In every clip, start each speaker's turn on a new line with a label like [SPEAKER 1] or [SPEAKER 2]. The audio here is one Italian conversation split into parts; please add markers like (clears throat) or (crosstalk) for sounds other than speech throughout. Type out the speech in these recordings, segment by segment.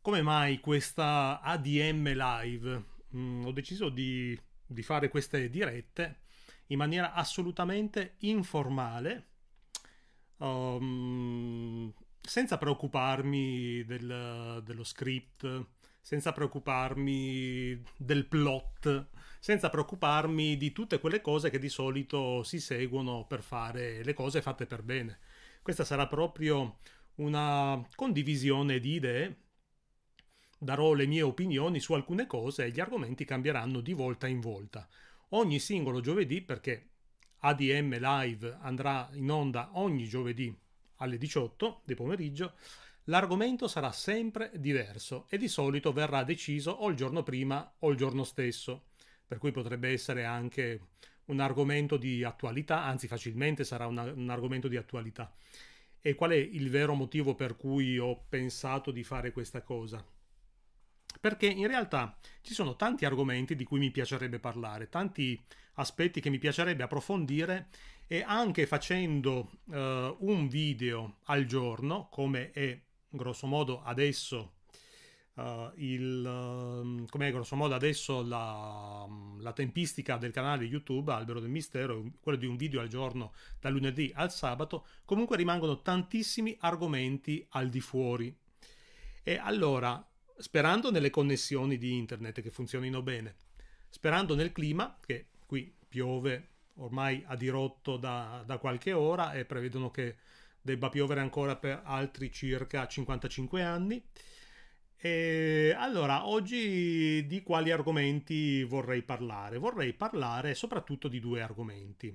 [SPEAKER 1] come mai questa ADM live? Mm, ho deciso di, di, fare queste dirette in maniera assolutamente informale, um, senza preoccuparmi del, dello script, senza preoccuparmi del plot, senza preoccuparmi di tutte quelle cose che di solito si seguono per fare le cose fatte per bene. Questa sarà proprio una condivisione di idee. Darò le mie opinioni su alcune cose e gli argomenti cambieranno di volta in volta. Ogni singolo giovedì, perché ADM Live andrà in onda ogni giovedì alle 18 di pomeriggio, l'argomento sarà sempre diverso e di solito verrà deciso o il giorno prima o il giorno stesso, per cui potrebbe essere anche un argomento di attualità, anzi facilmente sarà una, un argomento di attualità. E qual è il vero motivo per cui ho pensato di fare questa cosa? Perché in realtà ci sono tanti argomenti di cui mi piacerebbe parlare, tanti aspetti che mi piacerebbe approfondire e anche facendo uh, un video al giorno, come è grosso modo adesso uh, il, uh, come grosso modo adesso la, la, tempistica del canale YouTube Albero del Mistero, quello di un video al giorno dal lunedì al sabato, comunque rimangono tantissimi argomenti al di fuori. E allora, sperando nelle connessioni di internet che funzionino bene, sperando nel clima, che qui piove ormai a dirotto da, da qualche ora e prevedono che debba piovere ancora per altri circa 55 anni. E allora, oggi di quali argomenti vorrei parlare? Vorrei parlare soprattutto di due argomenti.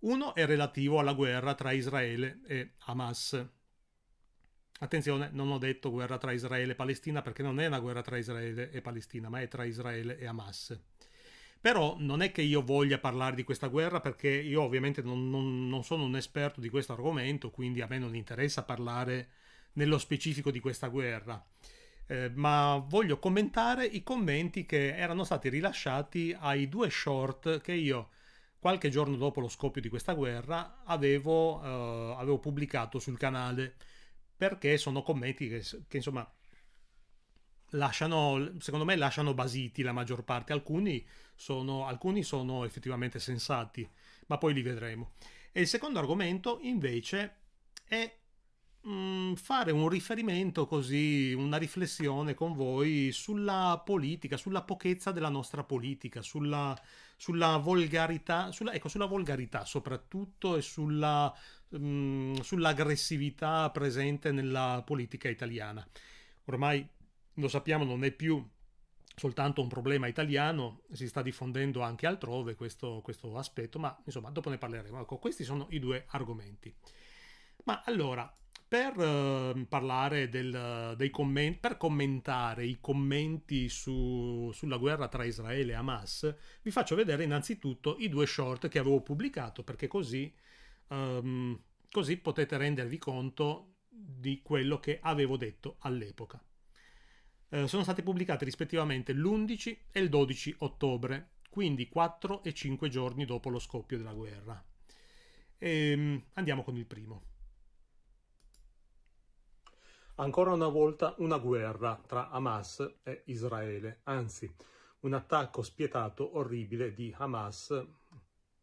[SPEAKER 1] Uno è relativo alla guerra tra Israele e Hamas. Attenzione, non ho detto guerra tra Israele e Palestina perché non è una guerra tra Israele e Palestina, ma è tra Israele e Hamas. Però non è che io voglia parlare di questa guerra perché io ovviamente non, non, non sono un esperto di questo argomento, quindi a me non interessa parlare nello specifico di questa guerra. Eh, ma voglio commentare i commenti che erano stati rilasciati ai due short che io qualche giorno dopo lo scoppio di questa guerra avevo, eh, avevo pubblicato sul canale perché sono commenti che, che, insomma lasciano secondo me lasciano basiti la maggior parte. Alcuni sono, alcuni sono effettivamente sensati ma poi li vedremo. E il secondo argomento invece è Mm, fare un riferimento così, una riflessione con voi sulla politica, sulla pochezza della nostra politica, sulla, sulla volgarità, sulla, ecco, sulla volgarità soprattutto e sulla, um, sull'aggressività presente nella politica italiana. Ormai lo sappiamo, non è più soltanto un problema italiano, si sta diffondendo anche altrove questo, questo aspetto, ma insomma dopo ne parleremo. Ecco, questi sono i due argomenti. Ma allora, per uh, parlare del, dei commenti, per commentare i commenti su, sulla guerra tra Israele e Hamas, vi faccio vedere innanzitutto i due short che avevo pubblicato, perché così, um, così potete rendervi conto di quello che avevo detto all'epoca. Uh, sono stati pubblicati rispettivamente l'11 e il 12 ottobre, quindi 4 e 5 giorni dopo lo scoppio della guerra. E, um, andiamo con il primo. Ancora una volta una guerra tra Hamas e Israele, anzi un attacco spietato, orribile di Hamas,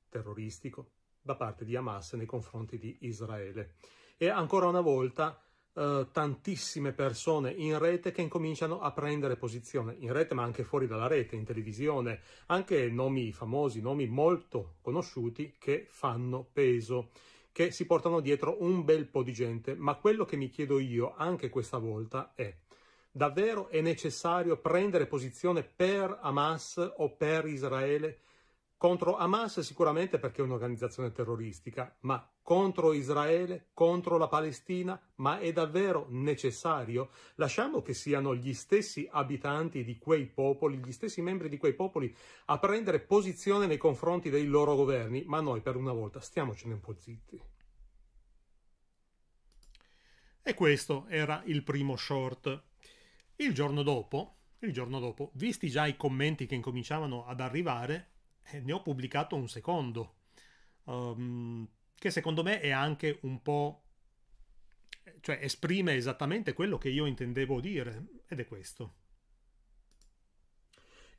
[SPEAKER 1] terroristico, da parte di Hamas nei confronti di Israele. E ancora una volta eh, tantissime persone in rete che incominciano a prendere posizione, in rete ma anche fuori dalla rete, in televisione, anche nomi famosi, nomi molto conosciuti che fanno peso che si portano dietro un bel po' di gente, ma quello che mi chiedo io anche questa volta è davvero è necessario prendere posizione per Hamas o per Israele? Contro Hamas sicuramente perché è un'organizzazione terroristica, ma contro Israele, contro la Palestina, ma è davvero necessario? Lasciamo che siano gli stessi abitanti di quei popoli, gli stessi membri di quei popoli a prendere posizione nei confronti dei loro governi, ma noi per una volta stiamocene un po' zitti. E questo era il primo short. Il giorno dopo, il giorno dopo, visti già i commenti che incominciavano ad arrivare, eh, ne ho pubblicato un secondo, um, che secondo me è anche un po', cioè esprime esattamente quello che io intendevo dire, ed è questo.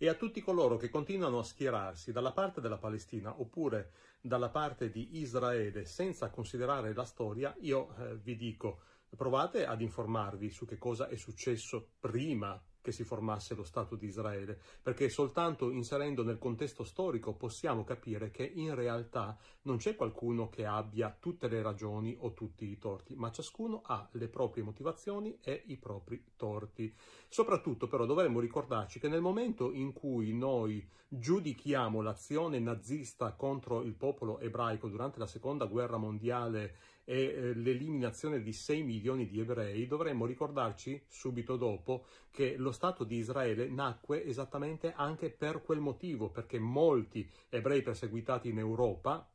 [SPEAKER 2] E a tutti coloro che continuano a schierarsi dalla parte della Palestina oppure dalla parte di Israele senza considerare la storia, io eh, vi dico, provate ad informarvi su che cosa è successo prima che si formasse lo Stato di Israele, perché soltanto inserendo nel contesto storico possiamo capire che in realtà non c'è qualcuno che abbia tutte le ragioni o tutti i torti, ma ciascuno ha le proprie motivazioni e i propri torti. Soprattutto però dovremmo ricordarci che nel momento in cui noi giudichiamo l'azione nazista contro il popolo ebraico durante la seconda guerra mondiale e eh, l'eliminazione di 6 milioni di ebrei, dovremmo ricordarci subito dopo che lo Stato di Israele nacque esattamente anche per quel motivo, perché molti ebrei perseguitati in Europa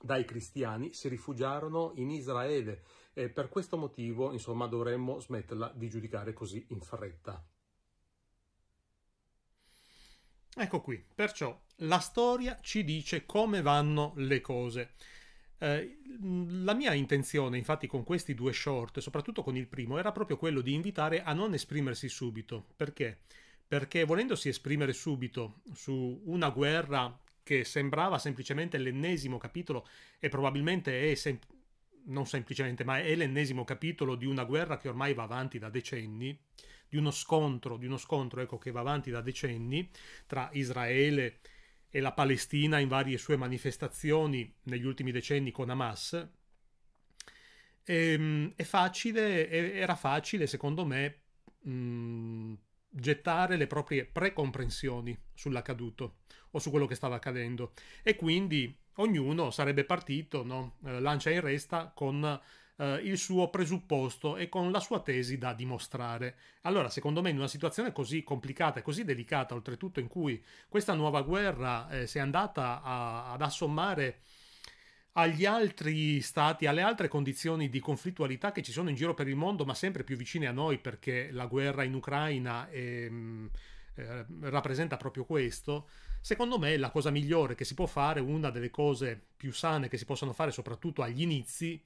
[SPEAKER 2] dai cristiani si rifugiarono in Israele e per questo motivo, insomma, dovremmo smetterla di giudicare così in fretta.
[SPEAKER 1] Ecco qui, perciò la storia ci dice come vanno le cose. Eh, la mia intenzione, infatti, con questi due short, soprattutto con il primo, era proprio quello di invitare a non esprimersi subito. Perché? Perché volendosi esprimere subito su una guerra che sembrava semplicemente l'ennesimo capitolo e probabilmente è sem- non semplicemente, ma è l'ennesimo capitolo di una guerra che ormai va avanti da decenni, di uno scontro, di uno scontro ecco, che va avanti da decenni tra Israele e la Palestina in varie sue manifestazioni negli ultimi decenni con Hamas, e, ehm, è facile, era facile secondo me mh, gettare le proprie precomprensioni sull'accaduto o su quello che stava accadendo e quindi ognuno sarebbe partito, no? eh, lancia in resta con eh, il suo presupposto e con la sua tesi da dimostrare. Allora, secondo me, in una situazione così complicata e così delicata, oltretutto in cui questa nuova guerra eh, si è andata a, ad assommare agli altri stati, alle altre condizioni di conflittualità che ci sono in giro per il mondo, ma sempre più vicine a noi, perché la guerra in Ucraina è, mm, eh, rappresenta proprio questo. Secondo me la cosa migliore che si può fare, una delle cose più sane che si possono fare soprattutto agli inizi,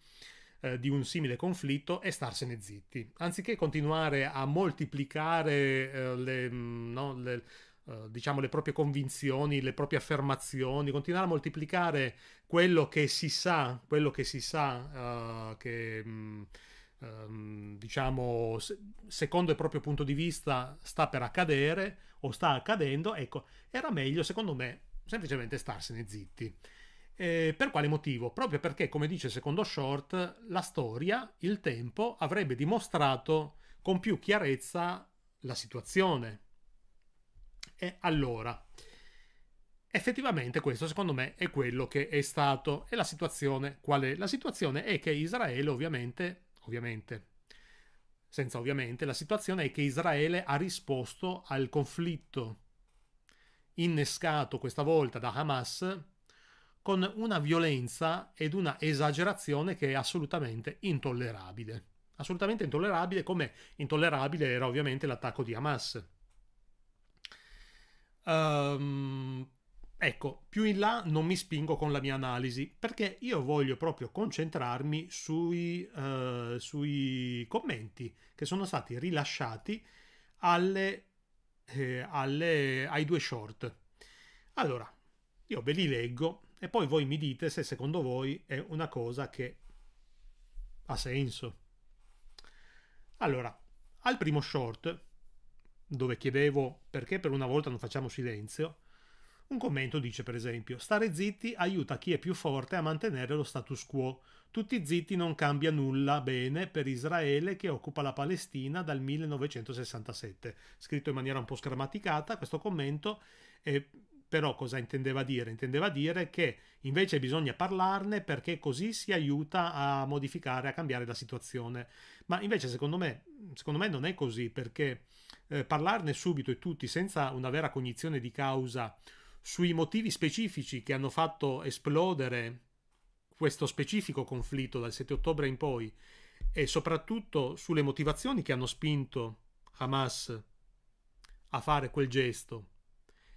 [SPEAKER 1] eh, di un simile conflitto è starsene zitti. Anziché continuare a moltiplicare eh, le, mm, no, le, eh, diciamo, le proprie convinzioni, le proprie affermazioni, continuare a moltiplicare quello che si sa, quello che si sa uh, che... Mh, Um, diciamo, secondo il proprio punto di vista sta per accadere o sta accadendo, ecco, era meglio, secondo me, semplicemente starsene zitti. Eh, per quale motivo? Proprio perché, come dice secondo short, la storia, il tempo, avrebbe dimostrato con più chiarezza la situazione. E allora, effettivamente questo secondo me è quello che è stato. E la situazione qual è? La situazione è che Israele ovviamente, ovviamente, senza ovviamente, la situazione è che Israele ha risposto al conflitto innescato questa volta da Hamas con una violenza ed una esagerazione che è assolutamente intollerabile. Assolutamente intollerabile, come intollerabile era ovviamente l'attacco di Hamas. Um, ecco, più in là non mi spingo con la mia analisi perché io voglio proprio concentrarmi sui, uh, sui commenti che sono stati rilasciati alle, eh, alle, ai due short. Allora, io ve li leggo e poi voi mi dite se secondo voi è una cosa che ha senso. Allora, al primo short, dove chiedevo perché per una volta non facciamo silenzio, un commento dice per esempio stare zitti aiuta chi è più forte a mantenere lo status quo. Tutti zitti non cambia nulla bene per Israele che occupa la Palestina dal 1967. Scritto in maniera un po' sgrammaticata questo commento e però cosa intendeva dire? Intendeva dire che invece bisogna parlarne perché così si aiuta a modificare, a cambiare la situazione. Ma invece secondo me, secondo me non è così perché eh, parlarne subito e tutti senza una vera cognizione di causa sui motivi specifici che hanno fatto esplodere questo specifico conflitto dal 7 ottobre in poi e soprattutto sulle motivazioni che hanno spinto Hamas a fare quel gesto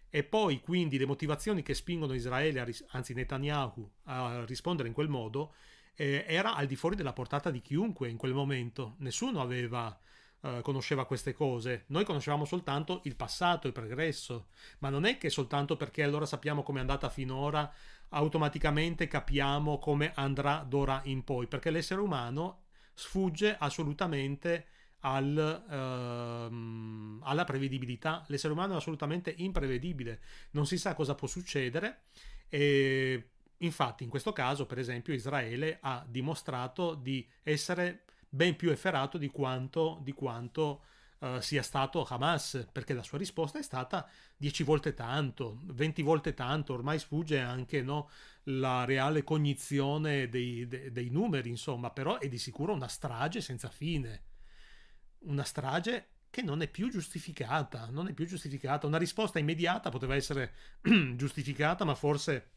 [SPEAKER 1] e poi quindi le motivazioni che spingono Israele, ris- anzi Netanyahu, a rispondere in quel modo, eh, era al di fuori della portata di chiunque in quel momento. Nessuno aveva, eh, conosceva queste cose. Noi conoscevamo soltanto il passato, il progresso. Ma non è che soltanto perché allora sappiamo come è andata finora, automaticamente capiamo come andrà d'ora in poi. Perché l'essere umano sfugge assolutamente al, ehm, alla prevedibilità. L'essere umano è assolutamente imprevedibile, non si sa cosa può succedere e infatti in questo caso, per esempio, Israele ha dimostrato di essere ben più efferato di quanto, di quanto uh, sia stato Hamas, perché la sua risposta è stata 10 volte tanto, 20 volte tanto, ormai sfugge anche no, la reale cognizione dei, dei, dei numeri, insomma, però è di sicuro una strage senza fine una strage che non è più giustificata, non è più giustificata. Una risposta immediata poteva essere (clears throat) giustificata, ma forse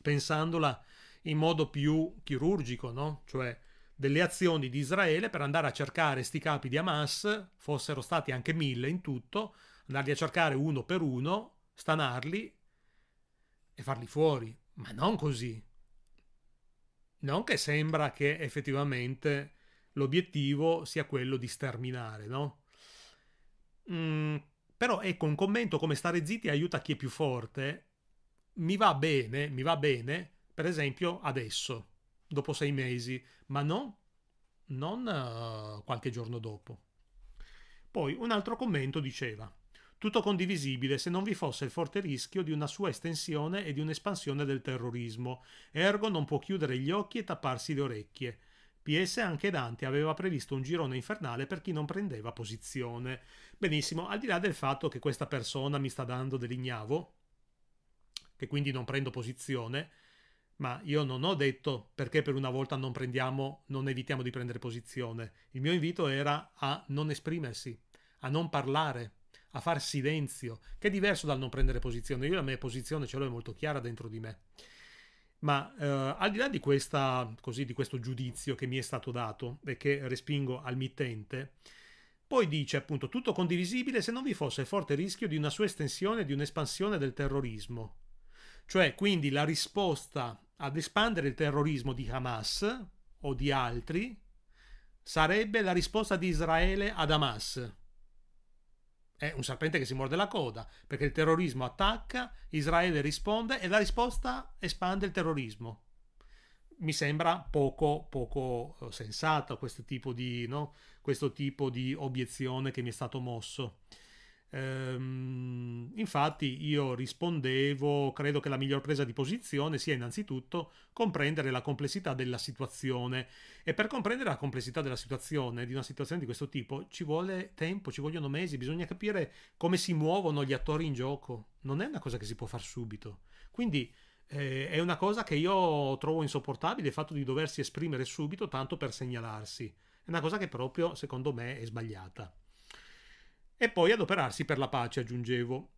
[SPEAKER 1] pensandola in modo più chirurgico, no? Cioè delle azioni di Israele per andare a cercare sti capi di Hamas, fossero stati anche mille in tutto, andarli a cercare uno per uno, stanarli e farli fuori. Ma non così. Non che sembra che effettivamente l'obiettivo sia quello di sterminare, no? Mm, però ecco, un commento come stare zitti aiuta chi è più forte. Mi va bene, mi va bene, per esempio adesso, dopo sei mesi, ma no, non uh, qualche giorno dopo. Poi un altro commento diceva tutto condivisibile se non vi fosse il forte rischio di una sua estensione e di un'espansione del terrorismo, ergo non può chiudere gli occhi e tapparsi le orecchie. PS anche Dante aveva previsto un girone infernale per chi non prendeva posizione. Benissimo, al di là del fatto che questa persona mi sta dando dell'ignavo, che quindi non prendo posizione, ma io non ho detto perché per una volta non prendiamo, non evitiamo di prendere posizione. Il mio invito era a non esprimersi, a non parlare, a far silenzio, che è diverso dal non prendere posizione. Io la mia posizione ce l'ho molto chiara dentro di me. Ma eh, al di là di, questa, così, di questo giudizio che mi è stato dato e che respingo al mittente, poi dice appunto tutto condivisibile se non vi fosse il forte rischio di una sua estensione e di un'espansione del terrorismo. Cioè, quindi la risposta ad espandere il terrorismo di Hamas o di altri sarebbe la risposta di Israele ad Hamas è un serpente che si morde la coda, perché il terrorismo attacca, Israele risponde e la risposta espande il terrorismo. Mi sembra poco, poco eh, sensato questo tipo, di, no? questo tipo di obiezione che mi è stato mosso. Ehm, infatti io rispondevo, credo che la miglior presa di posizione sia innanzitutto comprendere la complessità della situazione e per comprendere la complessità della situazione, di una situazione di questo tipo, ci vuole tempo, ci vogliono mesi, bisogna capire come si muovono gli attori in gioco, non è una cosa che si può fare subito. Quindi eh, è una cosa che io trovo insopportabile il fatto di doversi esprimere subito tanto per segnalarsi. È una cosa che proprio, secondo me, è sbagliata e poi adoperarsi per la pace, aggiungevo.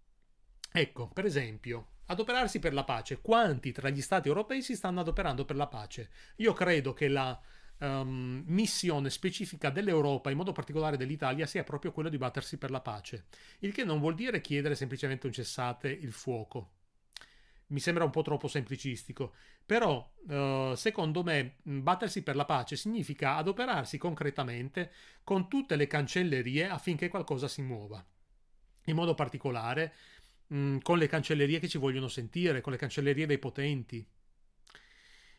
[SPEAKER 1] Ecco, per esempio, adoperarsi per la pace. Quanti tra gli stati europei si stanno adoperando per la pace? Io credo che la um, missione specifica dell'Europa, in modo particolare dell'Italia, sia proprio quella di battersi per la pace. Il che non vuol dire chiedere semplicemente un cessate il fuoco mi sembra un po' troppo semplicistico. Però, uh, secondo me, battersi per la pace significa adoperarsi concretamente con tutte le cancellerie affinché qualcosa si muova. In modo particolare, mh, con le cancellerie che ci vogliono sentire, con le cancellerie dei potenti.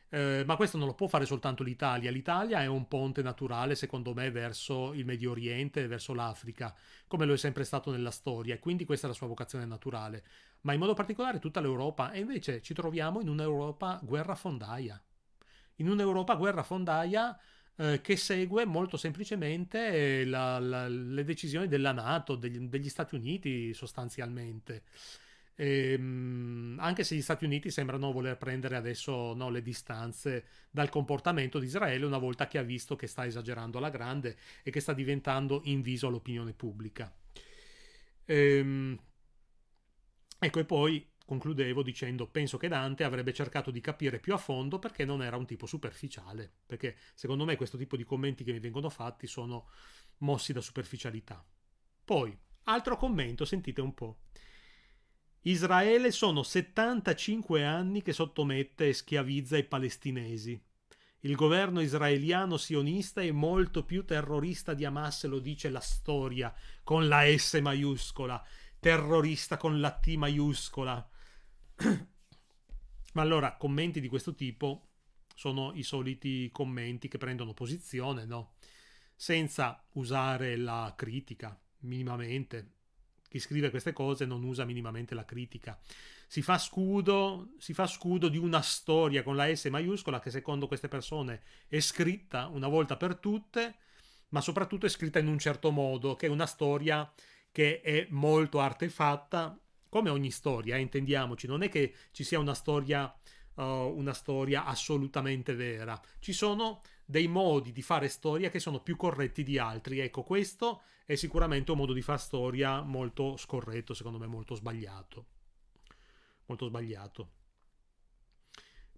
[SPEAKER 1] Eh, ma questo non lo può fare soltanto l'Italia. L'Italia è un ponte naturale, secondo me, verso il Medio Oriente, verso l'Africa, come lo è sempre stato nella storia, e quindi questa è la sua vocazione naturale ma in modo particolare tutta l'Europa, e invece ci troviamo in un'Europa guerrafondaia. In un'Europa guerrafondaia eh, che segue molto semplicemente eh, la, la, le decisioni della Nato, degli, degli Stati Uniti sostanzialmente. E, ehm, anche se gli Stati Uniti sembrano voler prendere adesso no, le distanze dal comportamento di Israele una volta che ha visto che sta esagerando alla grande e che sta diventando inviso all'opinione pubblica. Ehm, Ecco, e poi concludevo dicendo penso che Dante avrebbe cercato di capire più a fondo perché non era un tipo superficiale, perché secondo me questo tipo di commenti che mi vengono fatti sono mossi da superficialità. Poi, altro commento, sentite un po'. Israele sono 75 anni che sottomette e schiavizza i palestinesi. Il governo israeliano sionista è molto più terrorista di Hamas, lo dice la storia con la S maiuscola, terrorista con la T maiuscola. (clears throat) Ma allora, commenti di questo tipo sono i soliti commenti che prendono posizione, no? Senza usare la critica minimamente. Chi scrive queste cose non usa minimamente la critica. Si fa scudo, si fa scudo di una storia con la S maiuscola che secondo queste persone è scritta una volta per tutte, ma soprattutto è scritta in un certo modo, che è una storia che è molto artefatta, come ogni storia, eh, intendiamoci, non è che ci sia una storia, uh, una storia assolutamente vera, ci sono dei modi di fare storia che sono più corretti di altri. Ecco, questo è sicuramente un modo di fare storia molto scorretto, secondo me molto sbagliato molto sbagliato.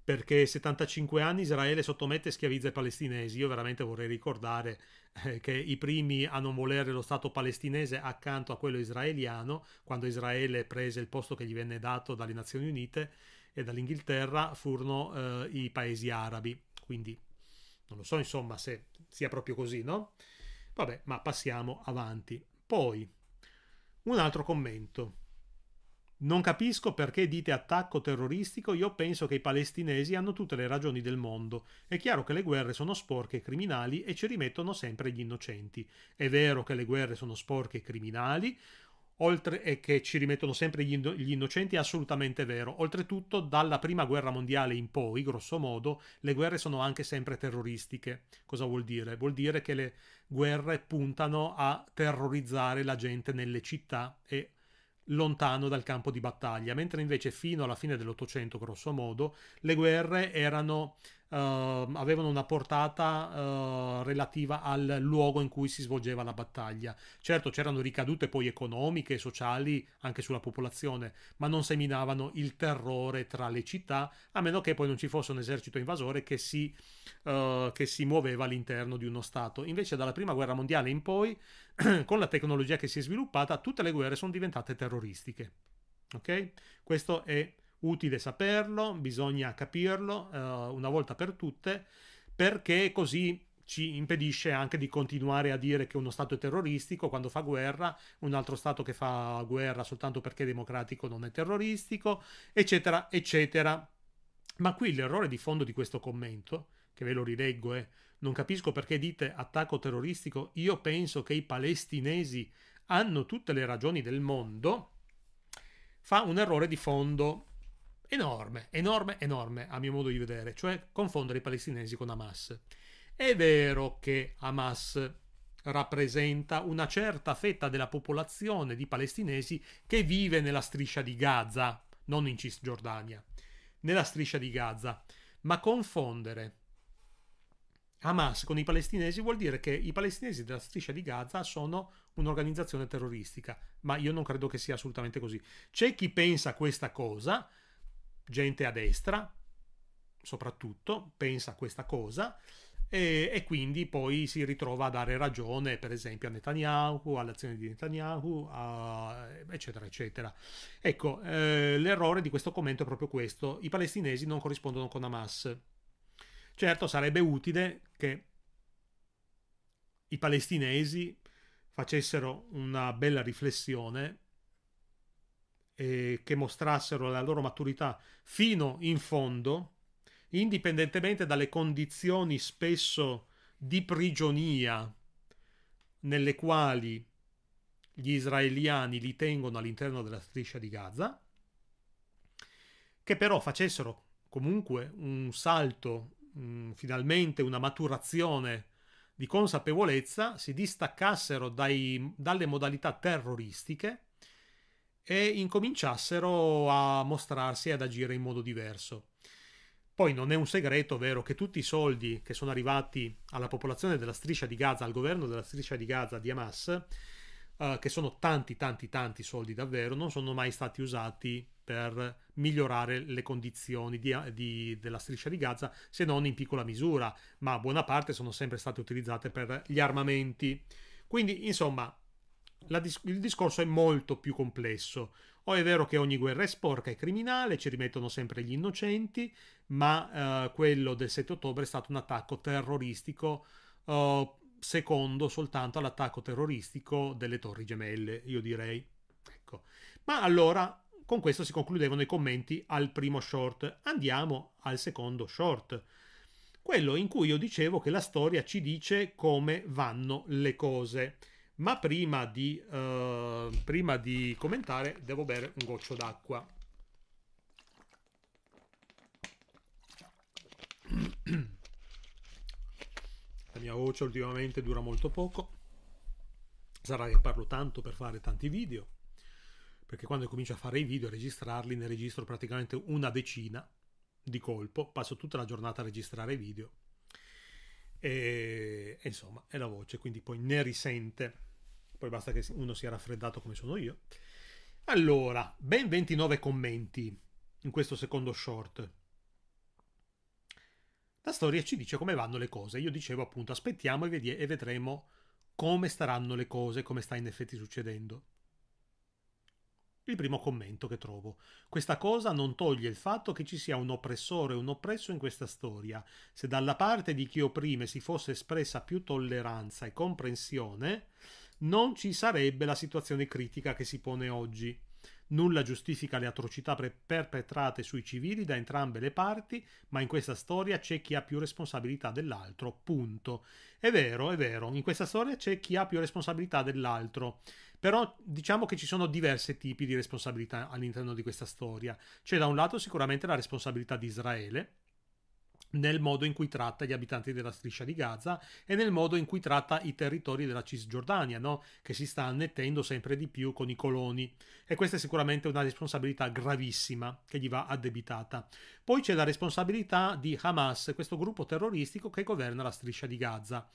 [SPEAKER 1] Perché 75 anni Israele sottomette e schiavizza i palestinesi. Io veramente vorrei ricordare eh, che i primi a non volere lo Stato palestinese accanto a quello israeliano, quando Israele prese il posto che gli venne dato dalle Nazioni Unite e dall'Inghilterra, furono eh, i paesi arabi. Quindi non lo so insomma se sia proprio così, no? Vabbè, ma passiamo avanti. Poi, un altro commento. Non capisco perché dite attacco terroristico, io penso che i palestinesi hanno tutte le ragioni del mondo. È chiaro che le guerre sono sporche e criminali e ci rimettono sempre gli innocenti. È vero che le guerre sono sporche e criminali, oltre e che ci rimettono sempre gli, inno- gli, innocenti è assolutamente vero. Oltretutto, dalla prima guerra mondiale in poi, grosso modo, le guerre sono anche sempre terroristiche. Cosa vuol dire? Vuol dire che le guerre puntano a terrorizzare la gente nelle città e lontano dal campo di battaglia, mentre invece fino alla fine dell'Ottocento, grosso modo, le guerre erano, avevano una portata uh, relativa al luogo in cui si svolgeva la battaglia. Certo, c'erano ricadute poi economiche e sociali anche sulla popolazione, ma non seminavano il terrore tra le città, a meno che poi non ci fosse un esercito invasore che si, uh, che si muoveva all'interno di uno Stato. Invece dalla Prima Guerra Mondiale in poi (clears throat) con la tecnologia che si è sviluppata, tutte le guerre sono diventate terroristiche. Ok? Questo è utile saperlo, bisogna capirlo uh, una volta per tutte, perché così ci impedisce anche di continuare a dire che uno Stato è terroristico quando fa guerra, un altro Stato che fa guerra soltanto perché è democratico non è terroristico, eccetera, eccetera. Ma qui l'errore di fondo di questo commento, che ve lo rileggo, è non capisco perché dite attacco terroristico. Io penso che i palestinesi hanno tutte le ragioni del mondo. Fa un errore di fondo enorme, enorme, enorme, a mio modo di vedere, cioè confondere i palestinesi con Hamas. È vero che Hamas rappresenta una certa fetta della popolazione di palestinesi che vive nella striscia di Gaza, non in Cisgiordania, nella striscia di Gaza, ma confondere Hamas con i palestinesi vuol dire che i palestinesi della striscia di Gaza sono un'organizzazione terroristica, ma io non credo che sia assolutamente così. C'è chi pensa questa cosa, gente a destra soprattutto, pensa questa cosa, e, e, quindi poi si ritrova a dare ragione, per esempio, a Netanyahu, all'azione di Netanyahu, a, eccetera, eccetera. Ecco, eh, l'errore di questo commento è proprio questo: i palestinesi non corrispondono con Hamas. Certo, sarebbe utile che i palestinesi facessero una bella riflessione e che mostrassero la loro maturità fino in fondo, indipendentemente dalle condizioni spesso di prigionia nelle quali gli israeliani li tengono all'interno della striscia di Gaza, che però facessero comunque un salto mh, mm, finalmente una maturazione di consapevolezza, si distaccassero dai, dalle modalità terroristiche e incominciassero a mostrarsi e ad agire in modo diverso. Poi non è un segreto, vero, che tutti i soldi che sono arrivati alla popolazione della striscia di Gaza, al governo della striscia di Gaza di Hamas, uh, che sono tanti, tanti, tanti soldi davvero, non sono mai stati usati per migliorare le condizioni di, di, della striscia di Gaza, se non in piccola misura, ma buona parte sono sempre state utilizzate per gli armamenti. Quindi, insomma, dis- il discorso è molto più complesso. O è vero che ogni guerra è sporca e criminale, ci rimettono sempre gli innocenti, ma eh, quello del 7 ottobre è stato un attacco terroristico eh, secondo soltanto all'attacco terroristico delle Torri Gemelle, io direi. Ecco. Ma allora, con questo si concludevano i commenti al primo short. Andiamo al secondo short. Quello in cui io dicevo che la storia ci dice come vanno le cose. Ma prima di, uh, prima di commentare devo bere un goccio d'acqua. (clears throat) La mia voce ultimamente dura molto poco. Sarà che parlo tanto per fare tanti video. Perché quando comincio a fare i video, a registrarli, ne registro praticamente una decina di colpo. Passo tutta la giornata a registrare video. E, e insomma, è la voce, quindi poi ne risente poi basta che uno sia raffreddato come sono io. Allora, ben 29 commenti in questo secondo short. La storia ci dice come vanno le cose. Io dicevo appunto aspettiamo e, vedi- e vedremo come staranno le cose, come sta in effetti succedendo. Il primo commento che trovo. Questa cosa non toglie il fatto che ci sia un oppressore e un oppresso in questa storia. Se dalla parte di chi opprime si fosse espressa più tolleranza e comprensione, non ci sarebbe la situazione critica che si pone oggi. Nulla giustifica le atrocità perpetrate sui civili da entrambe le parti, ma in questa storia c'è chi ha più responsabilità dell'altro. Punto. È vero, è vero, in questa storia c'è chi ha più responsabilità dell'altro. Però diciamo che ci sono diversi tipi di responsabilità all'interno di questa storia. C'è da un lato sicuramente la responsabilità di Israele, nel modo in cui tratta gli abitanti della striscia di Gaza e nel modo in cui tratta i territori della Cisgiordania, no? che si sta annettendo sempre di più con i coloni. E questa è sicuramente una responsabilità gravissima che gli va addebitata. Poi c'è la responsabilità di Hamas, questo gruppo terroristico che governa la striscia di Gaza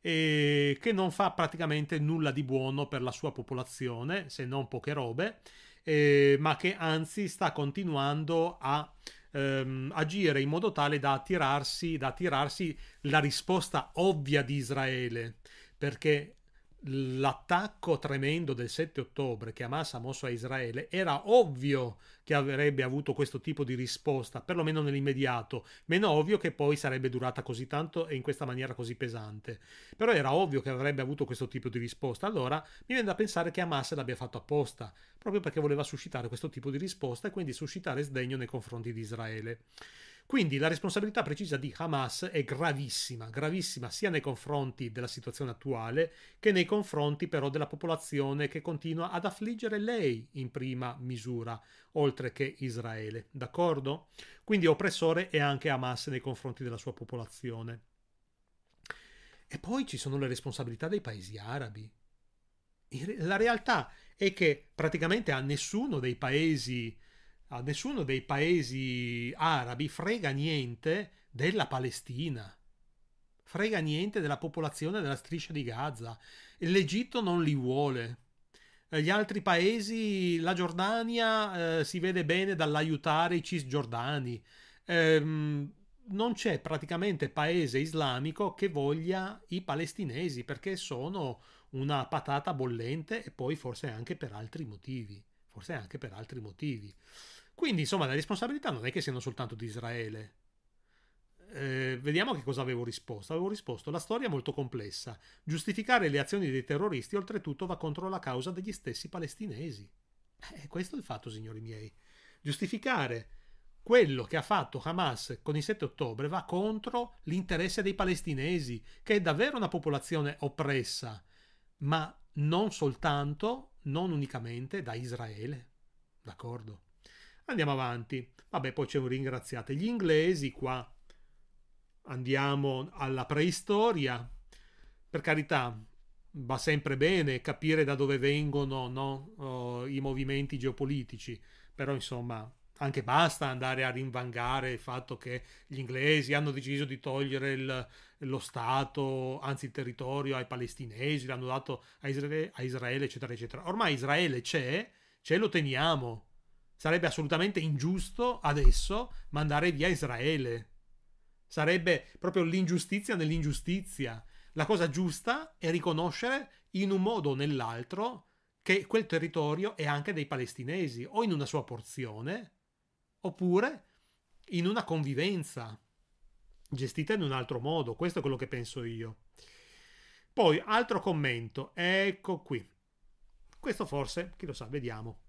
[SPEAKER 1] e che non fa praticamente nulla di buono per la sua popolazione, se non poche robe, eh, ma che anzi sta continuando a ehm, agire in modo tale da attirarsi, da attirarsi la risposta ovvia di Israele, perché l'attacco tremendo del 7 ottobre che Hamas ha mosso a Israele era ovvio che avrebbe avuto questo tipo di risposta, perlomeno nell'immediato, meno ovvio che poi sarebbe durata così tanto e in questa maniera così pesante. Però era ovvio che avrebbe avuto questo tipo di risposta, allora mi viene da pensare che Hamas l'abbia fatto apposta, proprio perché voleva suscitare questo tipo di risposta e quindi suscitare sdegno nei confronti di Israele. Quindi la responsabilità precisa di Hamas è gravissima, gravissima sia nei confronti della situazione attuale che nei confronti però della popolazione che continua ad affliggere lei in prima misura, oltre che Israele. D'accordo? Quindi oppressore è anche Hamas nei confronti della sua popolazione. E poi ci sono le responsabilità dei paesi arabi. La realtà è che praticamente a nessuno dei paesi a nessuno dei paesi arabi frega niente della Palestina. Frega niente della popolazione della striscia di Gaza. L'Egitto non li vuole. Gli altri paesi, la Giordania, eh, si vede bene dall'aiutare i cisgiordani. Eh, non c'è praticamente paese islamico che voglia i palestinesi perché sono una patata bollente e poi forse anche per altri motivi. Forse anche per altri motivi. Quindi, insomma, le responsabilità non è che siano soltanto di Israele. Eh, vediamo che cosa avevo risposto. Avevo risposto: la storia è molto complessa. Giustificare le azioni dei terroristi, oltretutto, va contro la causa degli stessi palestinesi. Eh, questo è il fatto, signori miei. Giustificare quello che ha fatto Hamas con il 7 ottobre va contro l'interesse dei palestinesi, che è davvero una popolazione oppressa, ma non soltanto, non unicamente da Israele. D'accordo? Andiamo avanti. Vabbè, poi c'è un ringraziate gli inglesi qua. Andiamo alla preistoria. Per carità, va sempre bene capire da dove vengono no, oh, i movimenti geopolitici, però insomma anche basta andare a rinvangare il fatto che gli inglesi hanno deciso di togliere il, lo Stato, anzi il territorio ai palestinesi, l'hanno dato a Israele, a Israele, eccetera, eccetera. Ormai Israele c'è, ce lo teniamo. Sarebbe assolutamente ingiusto adesso mandare via Israele. Sarebbe proprio l'ingiustizia nell'ingiustizia. La cosa giusta è riconoscere in un modo o nell'altro che quel territorio è anche dei palestinesi, o in una sua porzione, oppure in una convivenza gestita in un altro modo. Questo è quello che penso io. Poi, altro commento, ecco qui. Questo forse, chi lo sa, vediamo.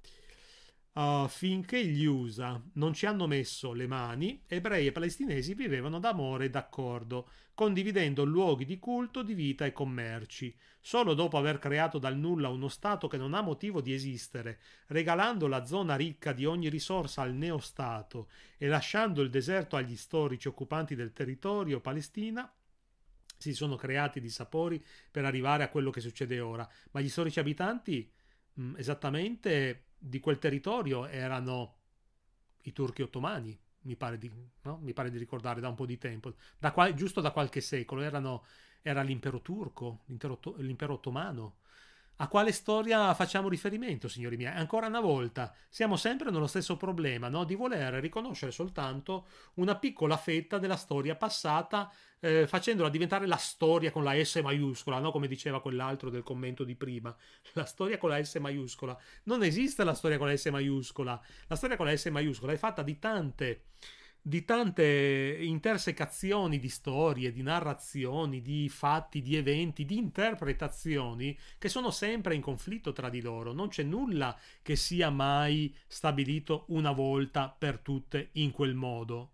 [SPEAKER 1] Uh, finché gli USA non ci hanno messo le mani, ebrei e palestinesi vivevano d'amore e d'accordo, condividendo luoghi di culto, di vita e commerci. Solo dopo aver creato dal nulla uno Stato che non ha motivo di esistere, regalando la zona ricca di ogni risorsa al neostato e lasciando il deserto agli storici occupanti del territorio Palestina, si sono creati di sapori per arrivare a quello che succede ora. Ma gli storici abitanti, mh, mm, esattamente di quel territorio erano i turchi ottomani, mi pare di, no? mi pare di ricordare da un po' di tempo, da qual- giusto da qualche secolo, erano, era l'impero turco, l'impero, ottomano. A quale storia facciamo riferimento, signori miei? Ancora una volta, siamo sempre nello stesso problema, no? di voler riconoscere soltanto una piccola fetta della storia passata, eh, facendola diventare la storia con la S maiuscola, no? come diceva quell'altro del commento di prima. (laughs) La storia con la S maiuscola. Non esiste la storia con la S maiuscola. La storia con la S maiuscola è fatta di tante di tante intersecazioni di storie, di narrazioni, di fatti, di eventi, di interpretazioni che sono sempre in conflitto tra di loro. Non c'è nulla che sia mai stabilito una volta per tutte in quel modo.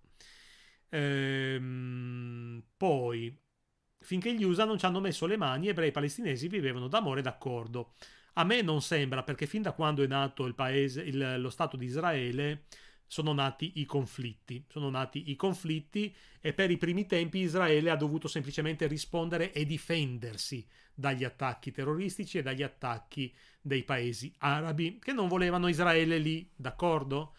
[SPEAKER 1] Ehm, poi, finché gli USA non ci hanno messo le mani, ebrei palestinesi vivevano d'amore e d'accordo. A me non sembra, perché fin da quando è nato il paese, il, lo Stato di Israele, sono nati i conflitti. Sono nati i conflitti e per i primi tempi Israele ha dovuto semplicemente rispondere e difendersi dagli attacchi terroristici e dagli attacchi dei paesi arabi che non volevano Israele lì, d'accordo?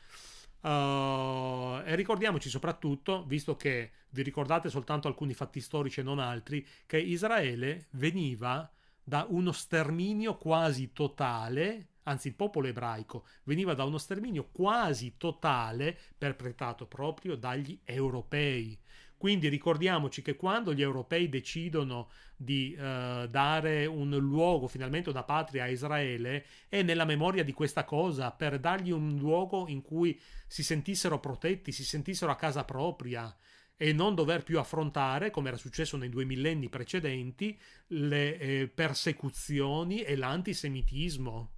[SPEAKER 1] Uh, e ricordiamoci soprattutto, visto che vi ricordate soltanto alcuni fatti storici e non altri, che Israele veniva da uno sterminio quasi totale anzi il popolo ebraico, veniva da uno sterminio quasi totale perpetrato proprio dagli europei. Quindi ricordiamoci che quando gli europei decidono di uh, dare un luogo, finalmente una patria a Israele, è nella memoria di questa cosa, per dargli un luogo in cui si sentissero protetti, si sentissero a casa propria e non dover più affrontare, come era successo nei due millenni precedenti, le eh, persecuzioni e l'antisemitismo.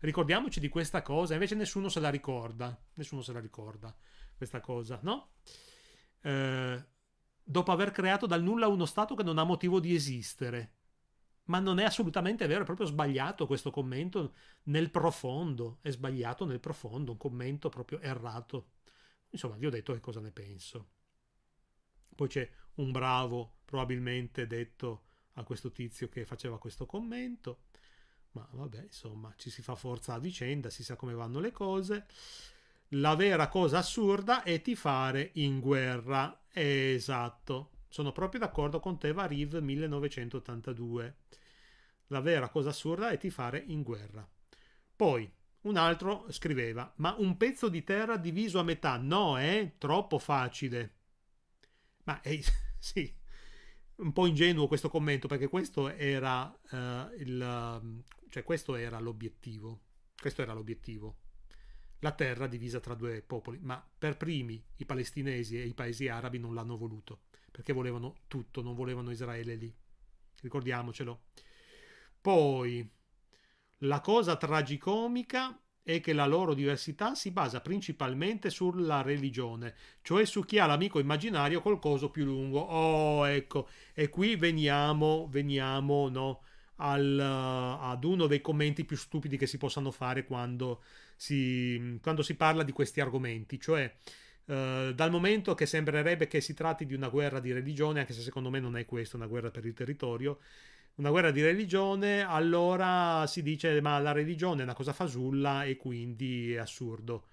[SPEAKER 1] Ricordiamoci di questa cosa, invece nessuno se la ricorda, nessuno se la ricorda questa cosa, no? Eh, dopo aver creato dal nulla uno Stato che non ha motivo di esistere. Ma non è assolutamente vero, è proprio sbagliato questo commento nel profondo, è sbagliato nel profondo, un commento proprio errato. Insomma, vi ho detto che cosa ne penso. Poi c'è un bravo, probabilmente detto a questo tizio che faceva questo commento. Ma vabbè, insomma, ci si fa forza a vicenda, si sa come vanno le cose. La vera cosa assurda è tifare in guerra. Esatto. Sono proprio d'accordo con te, Variv 1982. La vera cosa assurda è tifare in guerra. Poi, un altro scriveva, ma un pezzo di terra diviso a metà, no, eh? Troppo facile. Ma eh, (laughs) sì, un po' ingenuo questo commento perché questo era uh, il cioè questo era l'obiettivo. Questo era l'obiettivo. La terra divisa tra due popoli, ma per primi i palestinesi e i paesi arabi non l'hanno voluto, perché volevano tutto, non volevano Israele lì. Ricordiamocelo. Poi, la cosa tragicomica è che la loro diversità si basa principalmente sulla religione, cioè su chi ha l'amico immaginario col coso più lungo. Oh, ecco, e qui veniamo, veniamo, no? Al, ad uno dei commenti più stupidi che si possano fare quando si, quando si parla di questi argomenti, cioè Uh, dal momento che sembrerebbe che si tratti di una guerra di religione, anche se secondo me non è questo, una guerra per il territorio, una guerra di religione, allora si dice ma la religione è una cosa fasulla e quindi è assurdo.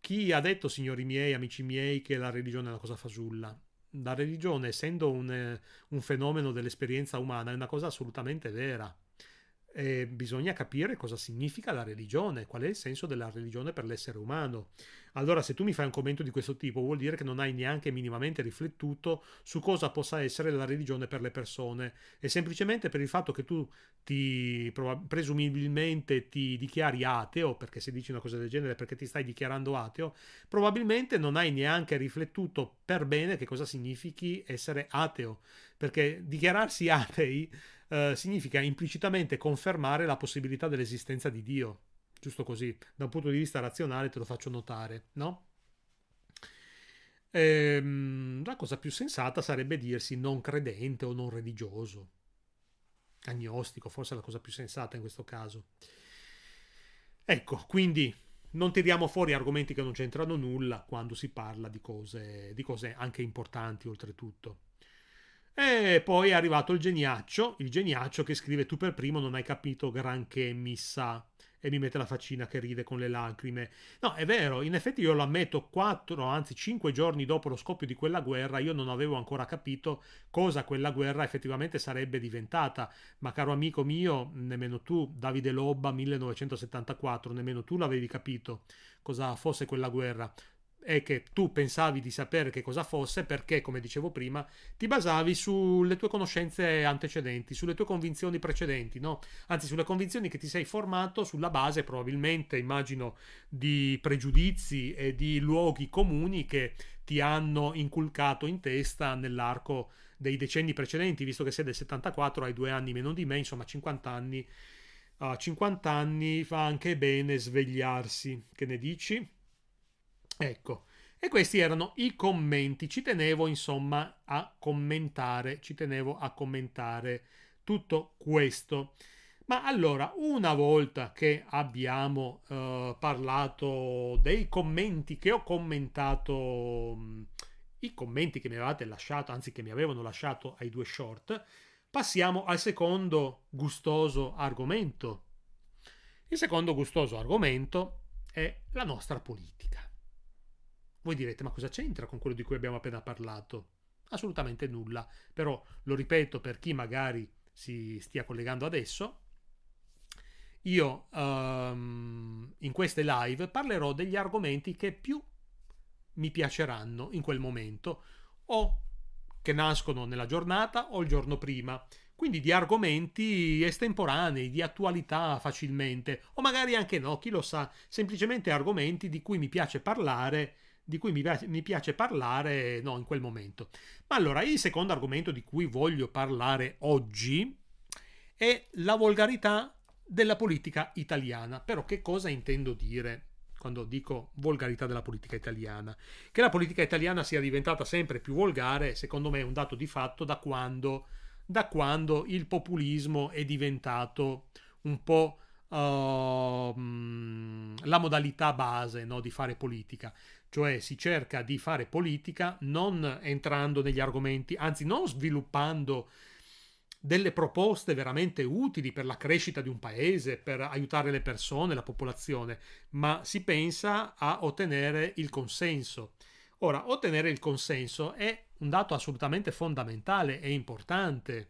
[SPEAKER 1] Chi ha detto, signori miei, amici miei, che la religione è una cosa fasulla? La religione, essendo un, un fenomeno dell'esperienza umana, è una cosa assolutamente vera. eh, bisogna capire cosa significa la religione, qual è il senso della religione per l'essere umano. Allora, se tu mi fai un commento di questo tipo, vuol dire che non hai neanche minimamente riflettuto su cosa possa essere la religione per le persone. E semplicemente per il fatto che tu ti presumibilmente ti dichiari ateo, perché se dici una cosa del genere perché ti stai dichiarando ateo, probabilmente non hai neanche riflettuto per bene che cosa significhi essere ateo. Perché dichiararsi atei eh, significa implicitamente confermare la possibilità dell'esistenza di Dio giusto così, da un punto di vista razionale te lo faccio notare, no? Ehm, la cosa più sensata sarebbe dirsi non credente o non religioso, agnostico, forse è la cosa più sensata in questo caso. Ecco, quindi non tiriamo fuori argomenti che non c'entrano nulla quando si parla di cose, di cose anche importanti oltretutto. E poi è arrivato il geniaccio, il geniaccio che scrive tu per primo non hai capito granché mi sa e mi mette la faccina che ride con le lacrime. No, è vero, in effetti io lo ammetto, quattro, anzi cinque giorni dopo lo scoppio di quella guerra, io non avevo ancora capito cosa quella guerra effettivamente sarebbe diventata. Ma caro amico mio, nemmeno tu, Davide Lobba, 1974, nemmeno tu l'avevi capito cosa fosse quella guerra è che tu pensavi di sapere che cosa fosse perché, come dicevo prima, ti basavi sulle tue conoscenze antecedenti, sulle tue convinzioni precedenti, no? Anzi, sulle convinzioni che ti sei formato sulla base, probabilmente, immagino, di pregiudizi e di luoghi comuni che ti hanno inculcato in testa nell'arco dei decenni precedenti, visto che sei del 74, hai due anni meno di me, insomma 50 anni. A 50 anni fa anche bene svegliarsi. Che ne dici? Ecco, e questi erano i commenti. Ci tenevo insomma a commentare, ci tenevo a commentare tutto questo. Ma allora, una volta che abbiamo uh, parlato dei commenti che ho commentato, mh, i commenti che mi avevate lasciato, anzi che mi avevano lasciato ai due short, passiamo al secondo gustoso argomento. Il secondo gustoso argomento è la nostra politica. Voi direte, ma cosa c'entra con quello di cui abbiamo appena parlato? Assolutamente nulla, però lo ripeto per chi magari si stia collegando adesso. Io um, in queste live parlerò degli argomenti che più mi piaceranno in quel momento o che nascono nella giornata o il giorno prima quindi di argomenti estemporanei, di attualità facilmente, o magari anche no, chi lo sa, semplicemente argomenti di cui mi piace parlare di cui mi piace, mi piace parlare no, in quel momento. Ma allora, il secondo argomento di cui voglio parlare oggi è la volgarità della politica italiana. Però che cosa intendo dire quando dico volgarità della politica italiana? Che la politica italiana sia diventata sempre più volgare, secondo me è un dato di fatto da quando, da quando il populismo è diventato un po' uh, la modalità base no, di fare politica cioè si cerca di fare politica non entrando negli argomenti, anzi non sviluppando delle proposte veramente utili per la crescita di un paese, per aiutare le persone, la popolazione, ma si pensa a ottenere il consenso. Ora, ottenere il consenso è un dato assolutamente fondamentale e importante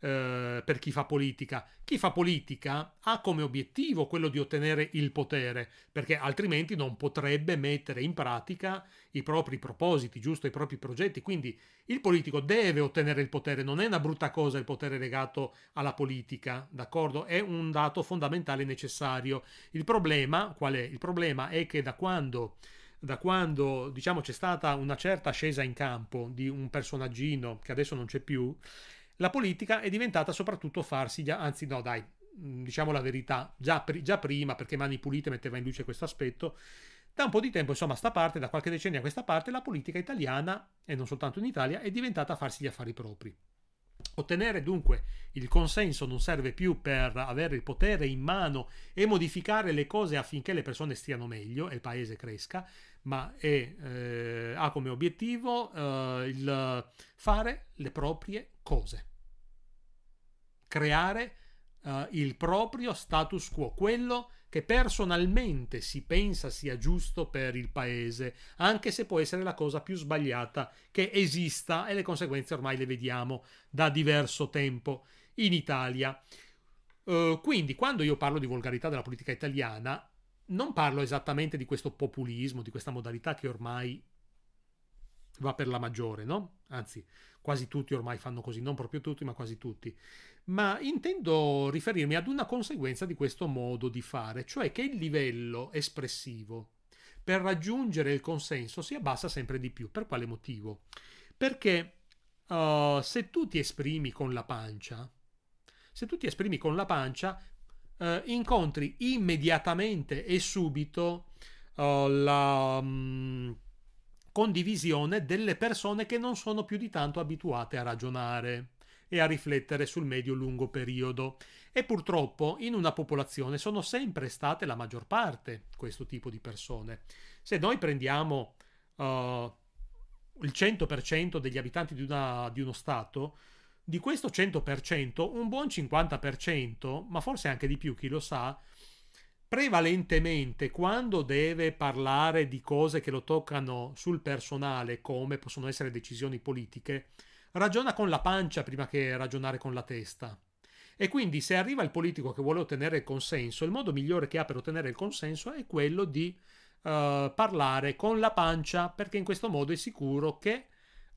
[SPEAKER 1] eh, per chi fa politica. Chi fa politica ha come obiettivo quello di ottenere il potere, perché altrimenti non potrebbe mettere in pratica i propri propositi, giusto, i propri progetti. Quindi il politico deve ottenere il potere, non è una brutta cosa il potere legato alla politica, d'accordo? È un dato fondamentale e necessario. Il problema, qual è? Il problema è che da quando da quando diciamo c'è stata una certa scesa in campo di un personaggino che adesso non c'è più, la politica è diventata soprattutto farsi, anzi no dai, mm, diciamo la verità, già, già prima, perché Mani Pulite metteva in luce questo aspetto, da un po' di tempo, insomma, sta parte, da qualche decennio a questa parte, la politica italiana, e non soltanto in Italia, è diventata farsi gli affari propri. Ottenere dunque il consenso non serve più per avere il potere in mano e modificare le cose affinché le persone stiano meglio e il paese cresca, ma è, eh, ha come obiettivo eh, il fare le proprie cose creare uh, il proprio status quo, quello che personalmente si pensa sia giusto per il paese, anche se può essere la cosa più sbagliata che esista e le conseguenze ormai le vediamo da diverso tempo in Italia. Uh, quindi, quando io parlo di volgarità della politica italiana, non parlo esattamente di questo populismo, di questa modalità che ormai va per la maggiore, no? Anzi, quasi tutti ormai fanno così, non proprio tutti, ma quasi tutti. Ma intendo riferirmi ad una conseguenza di questo modo di fare, cioè che il livello espressivo per raggiungere il consenso si abbassa sempre di più. Per quale motivo? Perché uh, se tu ti esprimi con la pancia, se tu ti esprimi con la pancia, uh, incontri immediatamente e subito uh, la um, condivisione delle persone che non sono più di tanto abituate a ragionare e a riflettere sul medio-lungo periodo. E purtroppo in una popolazione sono sempre state la maggior parte questo tipo di persone. Se noi prendiamo uh, il 100% degli abitanti di, una, di uno Stato, di questo 100%, un buon 50%, ma forse anche di più, chi lo sa, prevalentemente quando deve parlare di cose che lo toccano sul personale, come possono essere decisioni politiche, ragiona con la pancia prima che ragionare con la testa. E quindi se arriva il politico che vuole ottenere il consenso, il modo migliore che ha per ottenere il consenso è quello di uh, parlare con la pancia, perché in questo modo è sicuro che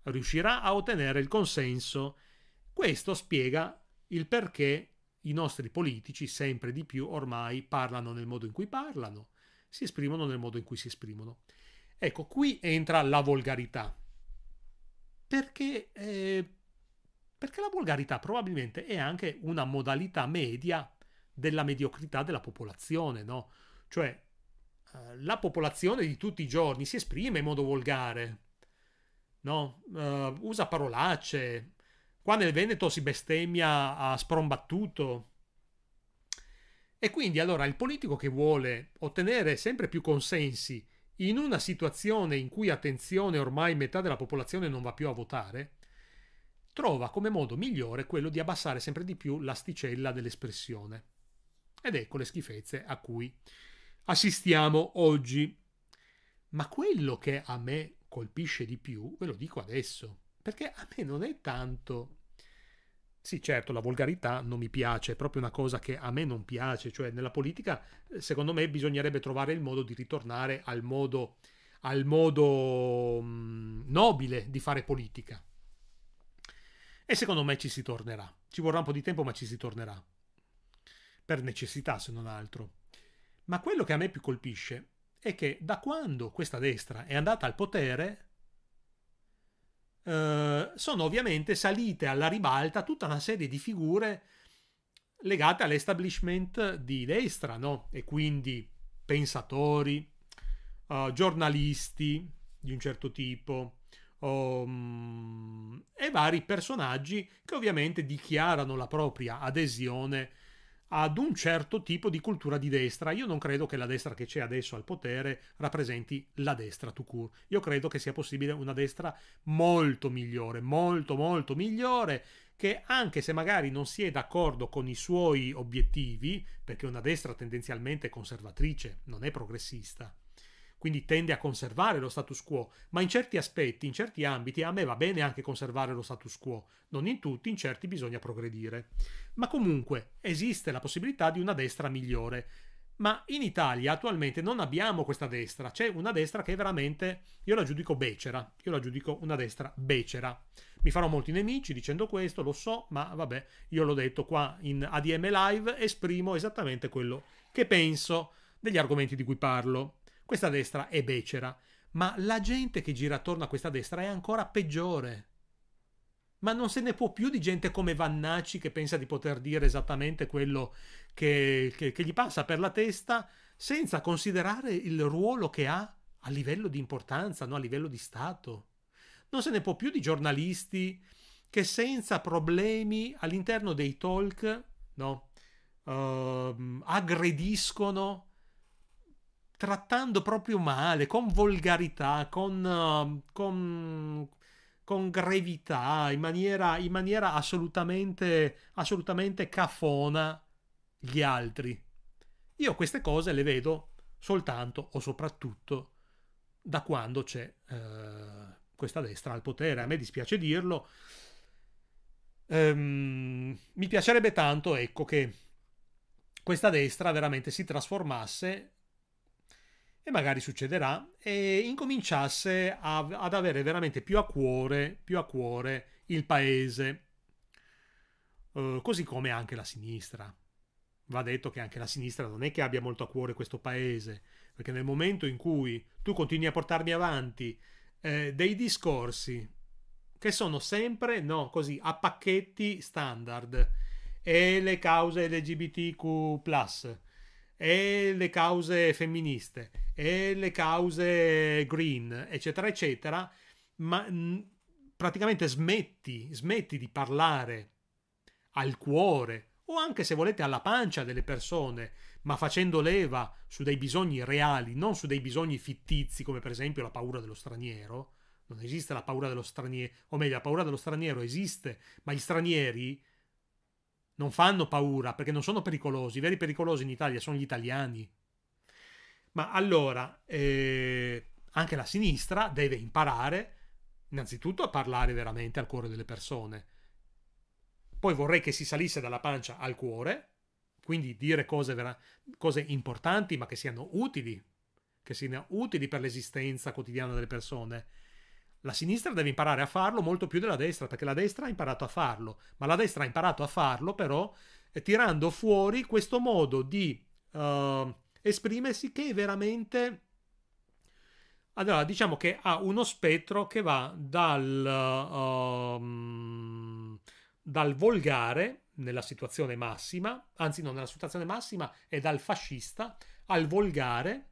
[SPEAKER 1] riuscirà a ottenere il consenso. Questo spiega il perché i nostri politici sempre di più ormai parlano nel modo in cui parlano, si esprimono nel modo in cui si esprimono. Ecco, qui entra la volgarità. Perché, eh, perché la volgarità probabilmente è anche una modalità media della mediocrità della popolazione, no? Cioè, eh, la popolazione di tutti i giorni si esprime in modo volgare, no? Uh, usa parolacce, Qua nel Veneto si bestemmia a sprombattuto. E quindi allora il politico che vuole ottenere sempre più consensi in una situazione in cui, attenzione, ormai metà della popolazione non va più a votare, trova come modo migliore quello di abbassare sempre di più l'asticella dell'espressione. Ed ecco le schifezze a cui assistiamo oggi. Ma quello che a me colpisce di più, ve lo dico adesso, perché a me non è tanto... Sì, certo, la volgarità non mi piace, è proprio una cosa che a me non piace, cioè nella politica eh, secondo me bisognerebbe trovare il modo di ritornare al modo, al modo mh, mm, nobile di fare politica. E secondo me ci si tornerà. Ci vorrà un po' di tempo, ma ci si tornerà. Per necessità, se non altro. Ma quello che a me più colpisce è che da quando questa destra è andata al potere, eh, sono ovviamente salite alla ribalta tutta una serie di figure legate all'establishment di destra, no? E quindi pensatori, uh, giornalisti di un certo tipo um, e vari personaggi che ovviamente dichiarano la propria adesione ad un certo tipo di cultura di destra. Io non credo che la destra che c'è adesso al potere rappresenti la destra to cure. Io credo che sia possibile una destra molto migliore, molto molto migliore, che anche se magari non si è d'accordo con i suoi obiettivi, perché una destra tendenzialmente conservatrice, non è progressista, quindi tende a conservare lo status quo, ma in certi aspetti, in certi ambiti, a me va bene anche conservare lo status quo, non in tutti, in certi bisogna progredire. Ma comunque esiste la possibilità di una destra migliore. Ma in Italia attualmente non abbiamo questa destra, c'è una destra che veramente, io la giudico becera, io la giudico una destra becera. Mi farò molti nemici dicendo questo, lo so, ma vabbè, io l'ho detto qua in ADM Live, esprimo esattamente quello che penso degli argomenti di cui parlo. Questa destra è becera, ma la gente che gira attorno a questa destra è ancora peggiore. Ma non se ne può più di gente come Vannacci che pensa di poter dire esattamente quello che, che, che gli passa per la testa senza considerare il ruolo che ha a livello di importanza, no? a livello di Stato. Non se ne può più di giornalisti che senza problemi all'interno dei talk no? uh, aggrediscono trattando proprio male, con volgarità, con, uh, con, con grevità, in maniera, in maniera assolutamente, assolutamente cafona gli altri. Io queste cose le vedo soltanto o soprattutto da quando c'è eh, questa destra al potere. A me dispiace dirlo. Ehm, mi piacerebbe tanto, ecco, che questa destra veramente si trasformasse e magari succederà e incominciasse a, ad avere veramente più a cuore, più a cuore il paese, uh, così come anche la sinistra. Va detto che anche la sinistra non è che abbia molto a cuore questo paese, perché nel momento in cui tu continui a portarmi avanti eh, dei discorsi che sono sempre no, così a pacchetti standard e le cause LGBTQ e le cause femministe e le cause green eccetera eccetera ma praticamente smetti smetti di parlare al cuore o anche se volete alla pancia delle persone ma facendo leva su dei bisogni reali, non su dei bisogni fittizi, come per esempio la paura dello straniero. Non esiste la paura dello straniero, o meglio, la paura dello straniero esiste, ma gli stranieri non fanno paura perché non sono pericolosi. I veri pericolosi in Italia sono gli italiani. Ma allora, eh, anche la sinistra deve imparare innanzitutto a parlare veramente al cuore delle persone. Poi vorrei che si salisse dalla pancia al cuore, quindi dire cose, vera- cose importanti ma che siano utili, che siano utili per l'esistenza quotidiana delle persone. La sinistra deve imparare a farlo molto più della destra, perché la destra ha imparato a farlo, ma la destra ha imparato a farlo però eh, tirando fuori questo modo di uh, esprimersi che è veramente... Allora, diciamo che ha uno spettro che va dal, uh, dal volgare nella situazione massima, anzi non nella situazione massima, è dal fascista al volgare,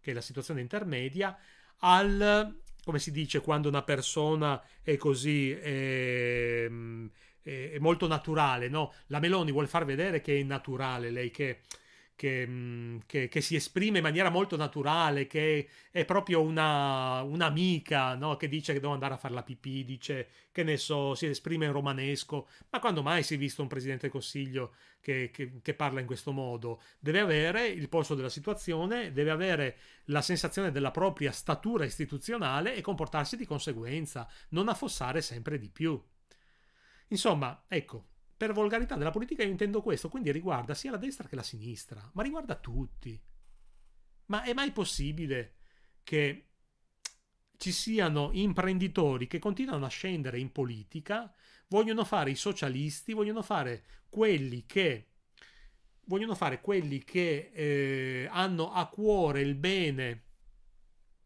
[SPEAKER 1] che è la situazione intermedia, al, come si dice, quando una persona è così, è, è molto naturale, no? La Meloni vuole far vedere che è naturale, lei che che, che, che, si esprime in maniera molto naturale, che è proprio una, un'amica no? che dice che devo andare a fare la pipì, dice che ne so, si esprime in romanesco, ma quando mai si è visto un presidente del Consiglio che, che parla in questo modo? Deve avere il polso della situazione, deve avere la sensazione della propria statura istituzionale e comportarsi di conseguenza, non affossare sempre di più. Insomma, ecco, per volgarità della politica io intendo questo, quindi riguarda sia la destra che la sinistra, ma riguarda tutti. Ma è mai possibile che ci siano imprenditori che continuano a scendere in politica, vogliono fare i socialisti, vogliono fare quelli che fare quelli che eh, hanno a cuore il bene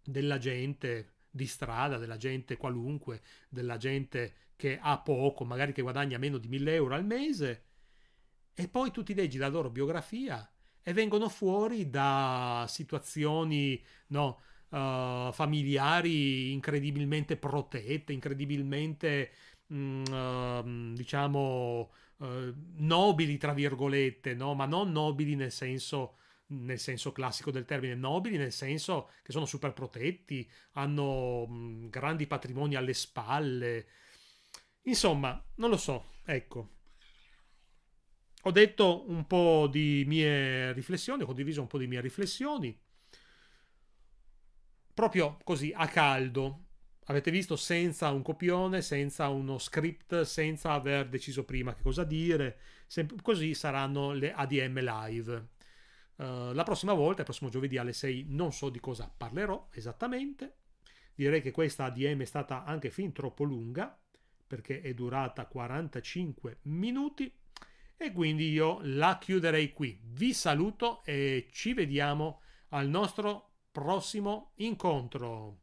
[SPEAKER 1] della gente di strada, della gente qualunque, della gente che ha poco, magari che guadagna meno di 1000 euro al mese, e poi tu ti leggi la loro biografia e vengono fuori da situazioni no, uh, familiari incredibilmente protette, incredibilmente mh, mm, uh, diciamo uh, nobili tra virgolette, no? ma non nobili nel senso nel senso classico del termine, nobili nel senso che sono super protetti, hanno mm, grandi patrimoni alle spalle, Insomma, non lo so, ecco. Ho detto un po' di mie riflessioni, ho condiviso un po' di mie riflessioni. Proprio così, a caldo. Avete visto senza un copione, senza uno script, senza aver deciso prima che cosa dire. Sem- così saranno le ADM live. Uh, la prossima volta, il prossimo giovedì alle 6, non so di cosa parlerò esattamente. Direi che questa ADM è stata anche fin troppo lunga perché è durata 45 minuti e quindi io la chiuderei qui. Vi saluto e ci vediamo al nostro prossimo incontro.